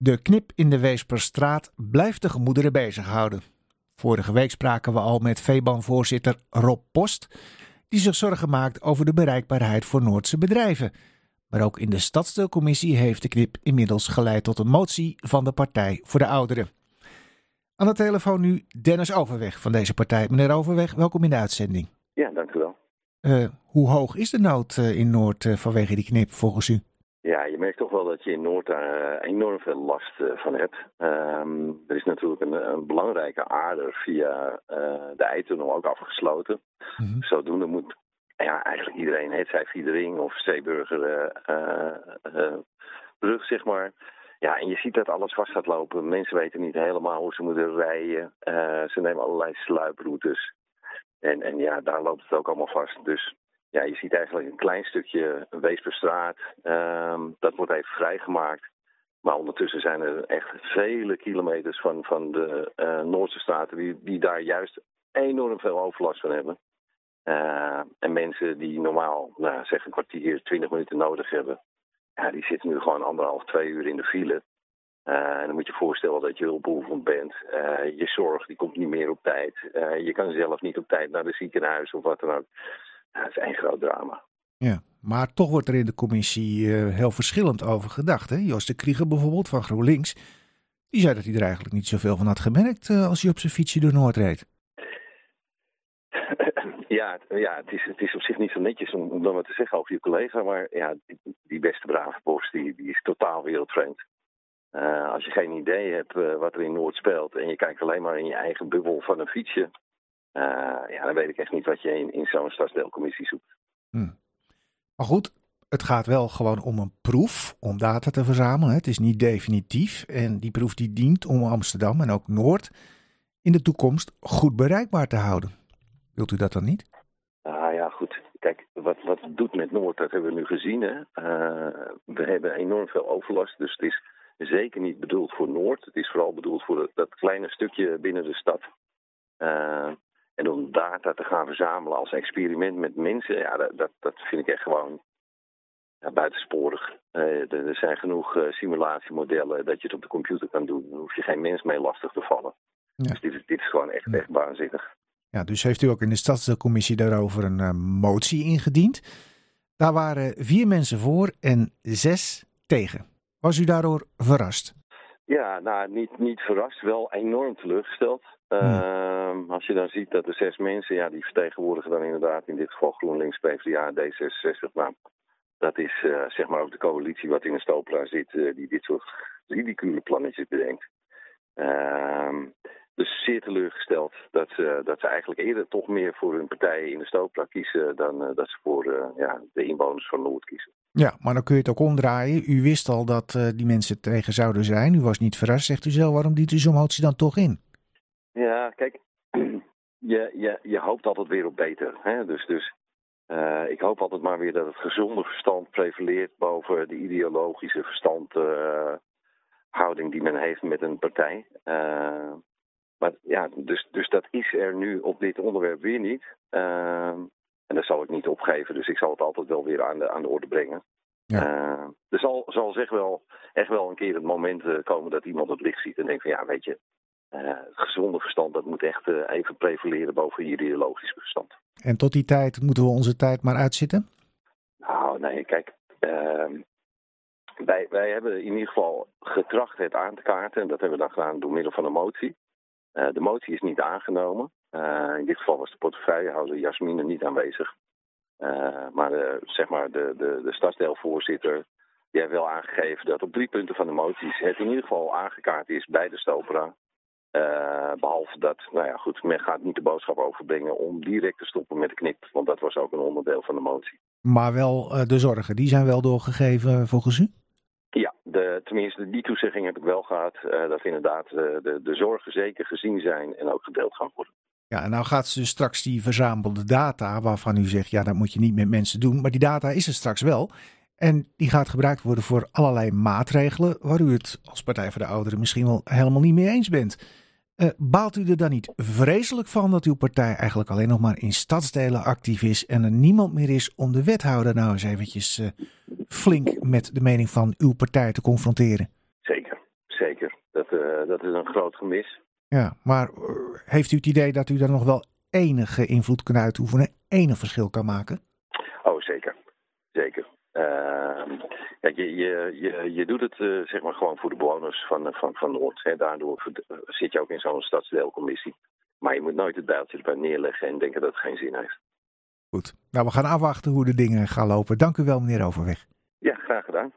De knip in de Weesperstraat blijft de gemoederen bezighouden. Vorige week spraken we al met VEBAN-voorzitter Rob Post, die zich zorgen maakt over de bereikbaarheid voor Noordse bedrijven. Maar ook in de stadsdeelcommissie heeft de knip inmiddels geleid tot een motie van de Partij voor de Ouderen. Aan de telefoon nu Dennis Overweg van deze partij. Meneer Overweg, welkom in de uitzending. Ja, dank u wel. Uh, hoe hoog is de nood uh, in Noord uh, vanwege die knip volgens u? Ja, je merkt toch wel dat je in Noord daar enorm veel last van hebt. Um, er is natuurlijk een, een belangrijke aarder via de Eitunnel ook afgesloten. Mm -hmm. Zodoende moet ja, eigenlijk iedereen, het zij Viedering of Zeeburger brug, zeg maar. Ja, en je ziet dat alles vast gaat lopen. Mensen weten niet helemaal hoe ze moeten rijden. ze nemen allerlei sluiproutes. En, en ja, daar loopt het ook allemaal vast. Dus ja, je ziet eigenlijk een klein stukje Weesperstraat. Um, dat wordt even vrijgemaakt. Maar ondertussen zijn er echt vele kilometers van, van de uh, Noordse staten die, die daar juist enorm veel overlast van hebben. Uh, en mensen die normaal, nou, zeg een kwartier, twintig minuten nodig hebben, ja, die zitten nu gewoon anderhalf, twee uur in de file. Uh, en dan moet je voorstellen dat je hulpbehoevend bent. Uh, je zorg die komt niet meer op tijd. Je kan zelf niet op tijd naar de ziekenhuis of wat dan ook. Het is één groot drama. Ja, maar toch wordt er in de commissie heel verschillend over gedacht. Hè? Jos de Krieger bijvoorbeeld van GroenLinks. Die zei dat hij er eigenlijk niet zoveel van had gemerkt als hij op zijn fietsje door Noord reed. Ja, ja het, is, het is op zich niet zo netjes om, om dan wat te zeggen over je collega. Maar ja, die, die beste brave post die, die is totaal wereldvreemd. Uh, als je geen idee hebt wat er in Noord speelt en je kijkt alleen maar in je eigen bubbel van een fietsje, ja, dan weet ik echt niet wat je in, in zo'n stadsdeelcommissie zoekt. Hmm. Maar goed, het gaat wel gewoon om een proef om data te verzamelen. Het is niet definitief en die proef die dient om Amsterdam en ook Noord in de toekomst goed bereikbaar te houden. Wilt u dat dan niet? Ah ja, goed. Kijk, wat, wat het doet met Noord, dat hebben we nu gezien. Hè? we hebben enorm veel overlast, dus het is zeker niet bedoeld voor Noord. Het is vooral bedoeld voor dat kleine stukje binnen de stad. Uh, en om data te gaan verzamelen als experiment met mensen, ja, dat, dat vind ik echt gewoon ja, buitensporig. Uh, er zijn genoeg uh, simulatiemodellen dat je het op de computer kan doen. Dan hoef je geen mens mee lastig te vallen. Ja. Dus dit, dit, is gewoon echt, echt waanzinnig. Ja, dus heeft u ook in de stadscommissie daarover een motie ingediend. Daar waren vier mensen voor en zes tegen. Was u daardoor verrast? Ja, nou, niet, niet verrast, wel enorm teleurgesteld. Hmm. Uh, als je dan ziet dat de zes mensen, ja, die vertegenwoordigen dan inderdaad in dit geval GroenLinks, PvdA, D66. Nou, dat is uh, zeg maar ook de coalitie wat in de Stopla zit, uh, die dit soort ridicule plannetjes bedenkt. Uh, dus zeer teleurgesteld dat ze, dat ze eigenlijk eerder toch meer voor hun partij in de Stopla kiezen dan uh, dat ze voor ja, de inwoners van Noord kiezen. Ja, maar dan kun je het ook omdraaien. U wist al dat uh, die mensen tegen zouden zijn. U was niet verrast, zegt u zelf. Waarom dient u zo'n motie dan toch in? Ja, kijk, je, je, je hoopt altijd weer op beter. Hè? Dus, dus uh, ik hoop altijd maar weer dat het gezonde verstand prevaleert boven de ideologische verstandhouding uh, die men heeft met een partij. Maar ja, dus, dus dat is er nu op dit onderwerp weer niet. En dat zal ik niet opgeven, dus ik zal het altijd wel weer aan de, aan de orde brengen. Ja. Uh, er zal, zal zeg wel, echt wel een keer het moment uh, komen dat iemand het licht ziet en denkt van ja, weet je, uh, het gezonde verstand dat moet echt even prevaleren boven je ideologisch verstand. En tot die tijd moeten we onze tijd maar uitzitten? Nou, nee, kijk, ehm, wij, wij hebben in ieder geval getracht het aan te kaarten en dat hebben we dan gedaan door middel van een motie. de motie is niet aangenomen. Uh, in dit geval was de portefeuillehouder Jasmine niet aanwezig. Uh, maar de, zeg maar de, de, de stadsdeelvoorzitter die heeft wel aangegeven dat op drie punten van de moties het in ieder geval aangekaart is bij de Stopera. Uh, behalve dat, nou ja, goed, men gaat niet de boodschap overbrengen om direct te stoppen met de knip. Want dat was ook een onderdeel van de motie. Maar wel de zorgen, die zijn wel doorgegeven volgens u? Ja, de, tenminste, die toezegging heb ik wel gehad. Uh, dat inderdaad de, de zorgen zeker gezien zijn en ook gedeeld gaan worden. Ja, en nou gaat ze dus straks die verzamelde data, waarvan u zegt, ja, dat moet je niet met mensen doen. Maar die data is er straks wel. En die gaat gebruikt worden voor allerlei maatregelen waar u het als Partij voor de Ouderen misschien wel helemaal niet mee eens bent. Uh, baalt u er dan niet vreselijk van dat uw partij eigenlijk alleen nog maar in stadsdelen actief is en er niemand meer is om de wethouder nou eens eventjes uh, flink met de mening van uw partij te confronteren? Zeker, dat is een groot gemis. Ja, maar heeft u het idee dat u daar nog wel enige invloed kunt uitoefenen, enig verschil kan maken? Oh, zeker. Zeker. Kijk, je, je, je, je doet het zeg maar gewoon voor de bewoners van, van, van Noord. Hè. Daardoor zit je ook in zo'n stadsdeelcommissie. Maar je moet nooit het bijltje erbij neerleggen en denken dat het geen zin heeft. Goed. Nou, we gaan afwachten hoe de dingen gaan lopen. Dank u wel, meneer Overweg. Ja, graag gedaan.